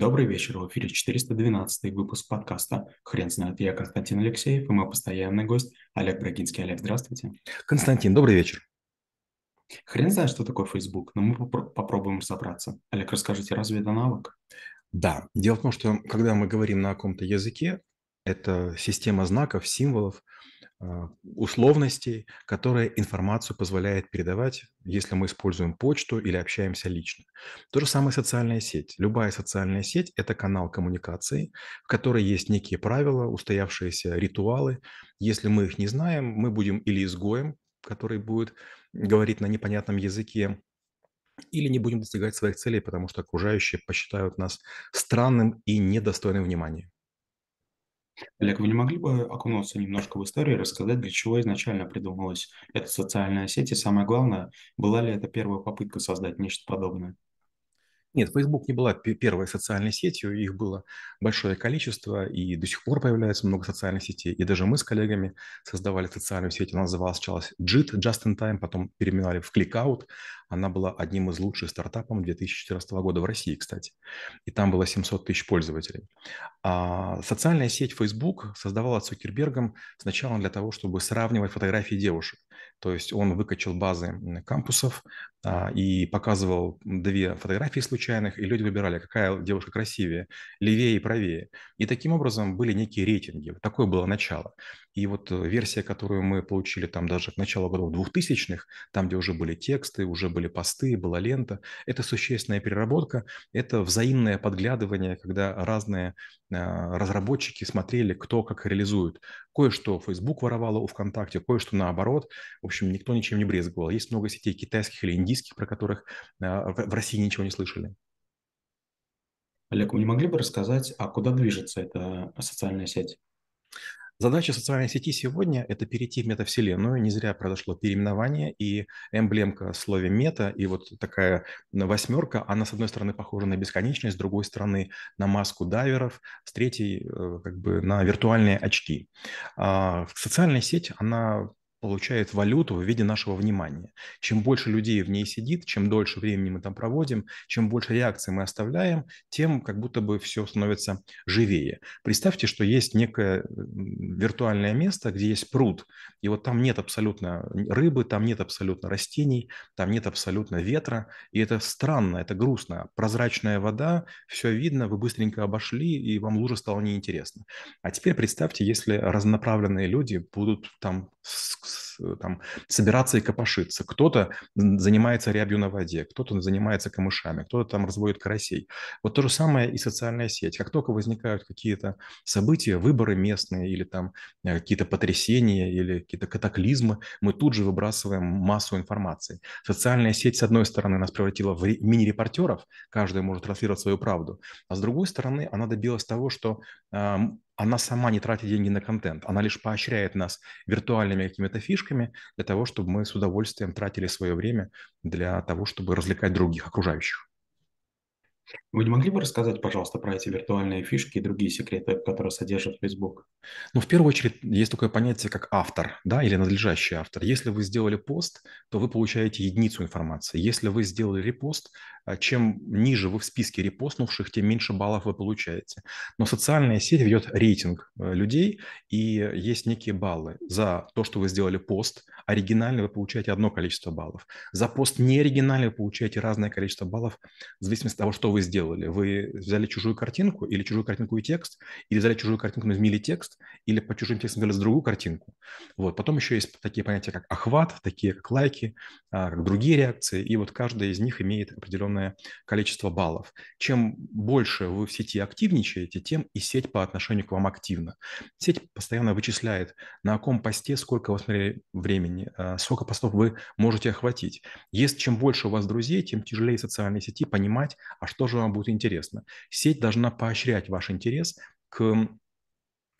Добрый вечер, в эфире 412 выпуск подкаста «Хрен знает». Я Константин Алексеев и мой постоянный гость Олег Брагинский. Олег, здравствуйте. Константин, добрый вечер. Хрен знает, что такое Facebook, но мы попро- попробуем разобраться. Олег, расскажите, разве это навык? Да, дело в том, что когда мы говорим на каком-то языке, это система знаков, символов, условностей, которая информацию позволяет передавать, если мы используем почту или общаемся лично. То же самое социальная сеть. Любая социальная сеть – это канал коммуникации, в которой есть некие правила, устоявшиеся ритуалы. Если мы их не знаем, мы будем или изгоем, который будет говорить на непонятном языке, или не будем достигать своих целей, потому что окружающие посчитают нас странным и недостойным внимания. Олег, вы не могли бы окунуться немножко в историю и рассказать, для чего изначально придумалась эта социальная сеть, и самое главное, была ли это первая попытка создать нечто подобное? Нет, Facebook не была первой социальной сетью, их было большое количество, и до сих пор появляется много социальных сетей. И даже мы с коллегами создавали социальную сеть, она называлась сначала JIT, Just in Time, потом переименовали в ClickOut. Она была одним из лучших стартапов 2014 года в России, кстати. И там было 700 тысяч пользователей. А социальная сеть Facebook создавала Цукербергом сначала для того, чтобы сравнивать фотографии девушек. То есть он выкачал базы кампусов и показывал две фотографии случайных, и люди выбирали, какая девушка красивее, левее и правее. И таким образом были некие рейтинги. Такое было начало. И вот э, версия, которую мы получили там даже к началу годов 2000-х, там, где уже были тексты, уже были посты, была лента, это существенная переработка, это взаимное подглядывание, когда разные а, разработчики смотрели, кто как реализует. Кое-что Facebook воровало у ВКонтакте, кое-что наоборот. В общем, никто ничем не брезговал. Есть много сетей китайских или индийских, про которых а, в России ничего не слышали. Олег, вы не могли бы рассказать, а куда движется эта социальная сеть? Задача социальной сети сегодня – это перейти в метавселенную. Не зря произошло переименование, и эмблемка в слове «мета», и вот такая восьмерка, она, с одной стороны, похожа на бесконечность, с другой стороны, на маску дайверов, с третьей, э, как бы, на виртуальные очки. А социальная сеть, она получает валюту в виде нашего внимания. Чем больше людей в ней сидит, чем дольше времени мы там проводим, чем больше реакций мы оставляем, тем как будто бы все становится живее. Представьте, что есть некое виртуальное место, где есть пруд, и вот там нет абсолютно рыбы, там нет абсолютно растений, там нет абсолютно ветра, и это странно, это грустно. Прозрачная вода, все видно, вы быстренько обошли, и вам лужа стала неинтересна. А теперь представьте, если разнонаправленные люди будут там там, собираться и копошиться. Кто-то занимается рябью на воде, кто-то занимается камышами, кто-то там разводит карасей. Вот то же самое и социальная сеть. Как только возникают какие-то события, выборы местные или там э, какие-то потрясения или какие-то катаклизмы, мы тут же выбрасываем массу информации. Социальная сеть, с одной стороны, нас превратила в мини-репортеров, каждый может транслировать свою правду, а с другой стороны, она добилась того, что она сама не тратит деньги на контент, она лишь поощряет нас виртуальными какими-то фишками для того, чтобы мы с удовольствием тратили свое время для того, чтобы развлекать других окружающих. Вы не могли бы рассказать, пожалуйста, про эти виртуальные фишки и другие секреты, которые содержит Facebook? Ну, в первую очередь, есть такое понятие, как автор, да, или надлежащий автор. Если вы сделали пост, то вы получаете единицу информации. Если вы сделали репост, а, чем ниже вы в списке репостнувших, тем меньше баллов вы получаете. Но социальная сеть ведет рейтинг э, людей, и есть некие баллы. За то, что вы сделали пост, оригинальный вы получаете одно количество баллов. За пост неоригинальный вы получаете разное количество баллов в зависимости от того, что вы сделали. Вы взяли чужую картинку или чужую картинку и текст, или взяли чужую картинку, но изменили текст, или по чужим текстам сделали другую картинку. Вот. Потом еще есть такие понятия, как охват, такие как лайки, а, как другие реакции, и вот каждая из них имеет определенное количество баллов. Чем больше вы в сети активничаете, тем и сеть по отношению к вам активна. Сеть постоянно вычисляет, на каком посте сколько вы смотрели времени, сколько постов вы можете охватить. Если чем больше у вас друзей, тем тяжелее социальной сети понимать, а что же вам будет интересно. Сеть должна поощрять ваш интерес к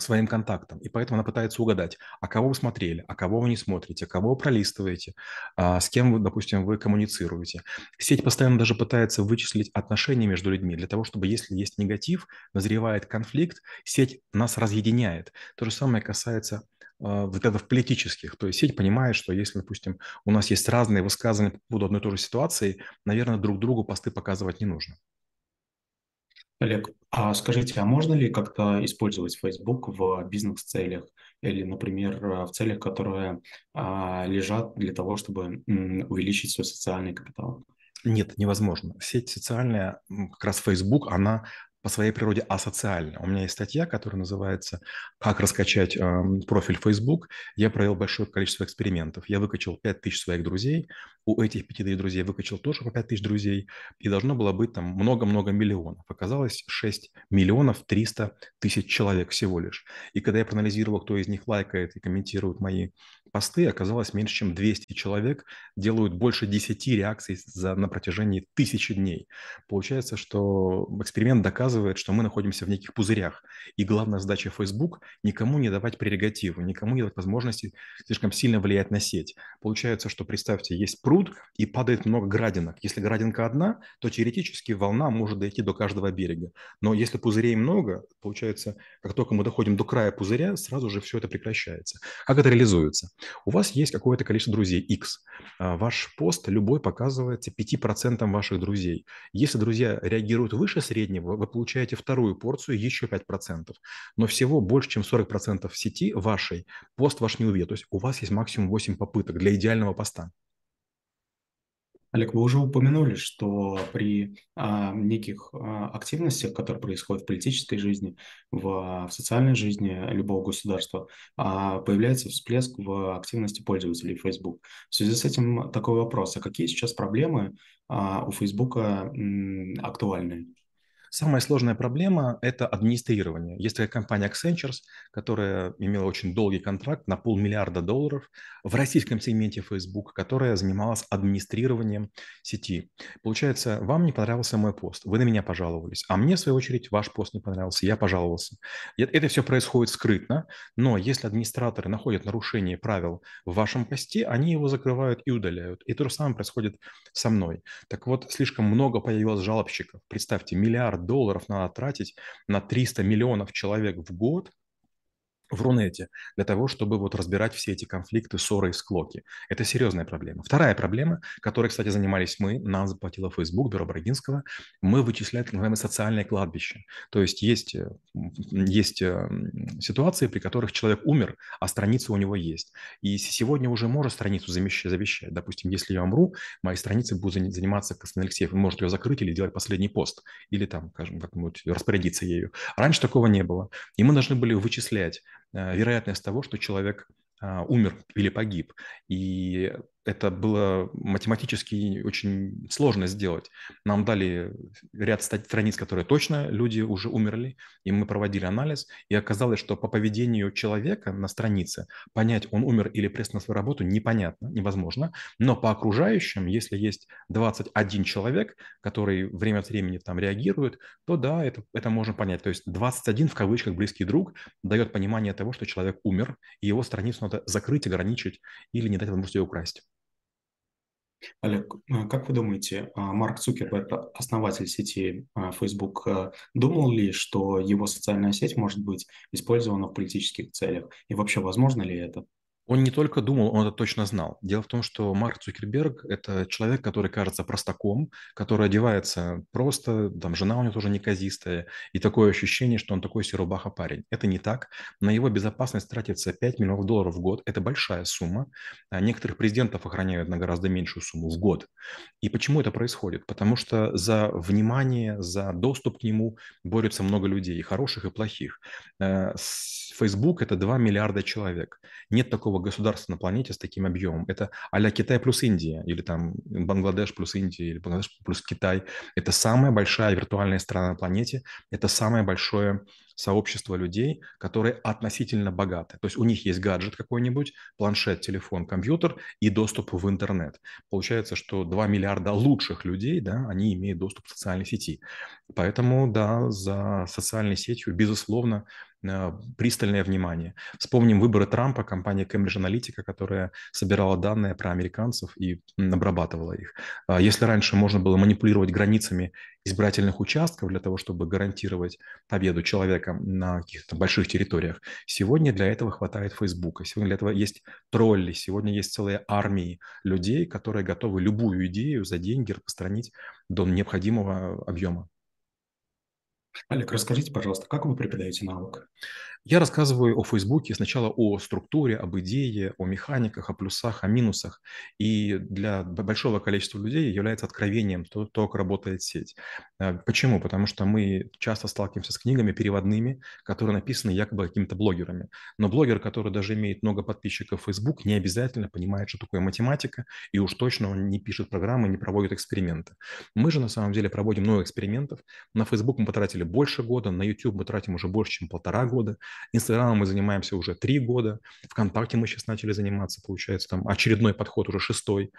своим контактам. И поэтому она пытается угадать, а кого вы смотрели, а кого вы не смотрите, кого вы пролистываете, а с кем, вы, допустим, вы коммуницируете. Сеть постоянно даже пытается вычислить отношения между людьми для того, чтобы, если есть негатив, назревает конфликт, сеть нас разъединяет. То же самое касается а, взглядов политических. То есть сеть понимает, что если, допустим, у нас есть разные высказывания по поводу одной и той же ситуации, наверное, друг другу посты показывать не нужно. Олег, а скажите, а можно ли как-то использовать Facebook в бизнес-целях или, например, в целях, которые а, лежат для того, чтобы м, увеличить свой социальный капитал? Нет, невозможно. Сеть социальная, как раз Facebook, она по своей природе асоциальна. У меня есть статья, которая называется «Как раскачать эм, профиль Facebook». Я провел большое количество экспериментов. Я выкачал 5000 своих друзей. У этих 5000 друзей выкачал тоже по 5000 друзей. И должно было быть там много-много миллионов. Оказалось 6 миллионов 300 тысяч человек всего лишь. И когда я проанализировал, кто из них лайкает и комментирует мои посты, оказалось меньше, чем 200 человек делают больше 10 реакций за, на протяжении тысячи дней. Получается, что эксперимент доказывает, что мы находимся в неких пузырях. И главная задача Facebook – никому не давать прерогативы, никому не давать возможности слишком сильно влиять на сеть. Получается, что, представьте, есть пруд и падает много градинок. Если градинка одна, то теоретически волна может дойти до каждого берега. Но если пузырей много, получается, как только мы доходим до края пузыря, сразу же все это прекращается. Как это реализуется? У вас есть какое-то количество друзей, X. А, ваш пост любой показывается 5% ваших друзей. Если друзья реагируют выше среднего, вы получаете вторую порцию, еще 5%. Но всего больше, чем 40% в сети вашей пост ваш не увидит. То есть у вас есть максимум 8 попыток для идеального поста. Олег, вы уже упомянули, что при а, неких а, активностях, которые происходят в политической жизни, в, в социальной жизни любого государства, а, появляется всплеск в активности пользователей Facebook. В связи с этим такой вопрос, а какие сейчас проблемы а, у Facebook актуальны? Самая сложная проблема– это администрирование. Есть такая компания Accenture, которая имела очень долгий контракт на полмиллиарда долларов в российском сегменте Facebook, которая занималась администрированием сети. Получается, вам не понравился мой пост, вы на меня пожаловались, а мне, в свою очередь, ваш пост не понравился, я пожаловался. Это все происходит скрытно, но если администраторы находят нарушение правил в вашем посте, они его закрывают и удаляют. И то же самое происходит со мной. Так вот, слишком много появилось жалобщиков. Представьте, миллиард долларов надо тратить на 300 миллионов человек в год, в Рунете для того, чтобы вот разбирать все эти конфликты, ссоры и склоки. Это серьезная проблема. Вторая проблема, которой, кстати, занимались мы, нам заплатила Facebook, Бюро Брагинского, мы вычисляем так называемое социальное кладбище. То есть есть, э, есть э, ситуации, при которых человек умер, а страница у него есть. И сегодня уже можно страницу завещать. Допустим, если я умру, мои страницы будут заниматься Константин Алексеев. Он может ее закрыть или делать последний пост, или там, скажем, как-нибудь распорядиться ею. Раньше такого не было. И мы должны были вычислять вероятность того, что человек а, умер или погиб. И это было математически очень сложно сделать. Нам дали ряд страниц, которые точно люди уже умерли, и мы проводили анализ, и оказалось, что по поведению человека на странице понять, он умер или прест на свою работу, непонятно, невозможно. Но по окружающим, если есть 21 человек, который время от времени там реагирует, то да, это, это можно понять. То есть 21 в кавычках близкий друг дает понимание того, что человек умер, и его страницу надо закрыть, ограничить или не дать возможности ее украсть. Олег, а как вы думаете, а Марк Цукерберг, основатель сети а, Facebook, думал ли, что его социальная сеть может быть использована в политических целях? И вообще, возможно ли это? Он не только думал, он это точно знал. Дело в том, что Марк Цукерберг – это человек, который кажется простаком, который одевается просто, там жена у него тоже неказистая, и такое ощущение, что он такой серубаха парень. Это не так. На его безопасность тратится 5 миллионов долларов в год. Это большая сумма. А некоторых президентов охраняют на гораздо меньшую сумму в год. И почему это происходит? Потому что за внимание, за доступ к нему борются много людей, и хороших, и плохих. Э, Facebook – это 2 миллиарда человек. Нет такого государства на планете с таким объемом. Это а Китай плюс Индия, или там Бангладеш плюс Индия, или Бангладеш плюс Китай. Это самая большая виртуальная страна на планете. Это самое большое сообщество людей, которые относительно богаты. То есть у них есть гаджет какой-нибудь, планшет, телефон, компьютер и доступ в интернет. Получается, что 2 миллиарда лучших людей, да, они имеют доступ к социальной сети. Поэтому, да, за социальной сетью, безусловно, э, пристальное внимание. Вспомним выборы Трампа, компания Cambridge Analytica, которая собирала данные про американцев и обрабатывала их. А если раньше можно было манипулировать границами избирательных участков для того, чтобы гарантировать победу человека на каких-то больших территориях. Сегодня для этого хватает Фейсбука, сегодня для этого есть тролли, сегодня есть целые армии людей, которые готовы любую идею за деньги распространить до необходимого объема. Олег, расскажите, пожалуйста, как вы преподаете навык? Я рассказываю о Фейсбуке сначала о структуре, об идее, о механиках, о плюсах, о минусах. И для большого количества людей является откровением то, то как работает сеть. Э, почему? Потому что мы часто сталкиваемся с книгами переводными, которые написаны якобы какими-то блогерами. Но блогер, который даже имеет много подписчиков в Facebook, не обязательно понимает, что такое математика, и уж точно он не пишет программы, не проводит эксперименты. Мы же на самом деле проводим много экспериментов. На Facebook мы потратили больше года, на YouTube мы тратим уже больше, чем полтора года. Инстаграмом мы занимаемся уже три года. ВКонтакте мы сейчас начали заниматься, получается, там очередной подход уже шестой.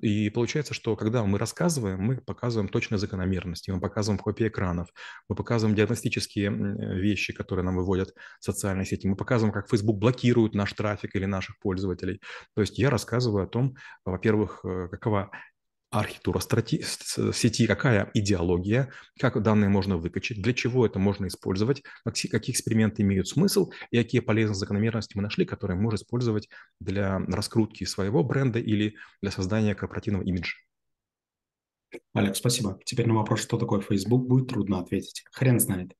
И получается, что когда мы рассказываем, мы показываем точные закономерности, мы показываем копии экранов, мы показываем диагностические вещи, которые нам выводят социальные сети, мы показываем, как Facebook блокирует наш трафик или наших пользователей. То есть я рассказываю о том, во-первых, э, какова архитектура сети, какая идеология, как данные можно выкачать, для чего это можно использовать, какие эксперименты имеют смысл и какие полезные закономерности мы нашли, которые можно использовать для раскрутки своего бренда или для создания корпоративного имиджа. Олег, спасибо. Теперь на вопрос, что такое Facebook, будет трудно ответить. Хрен знает.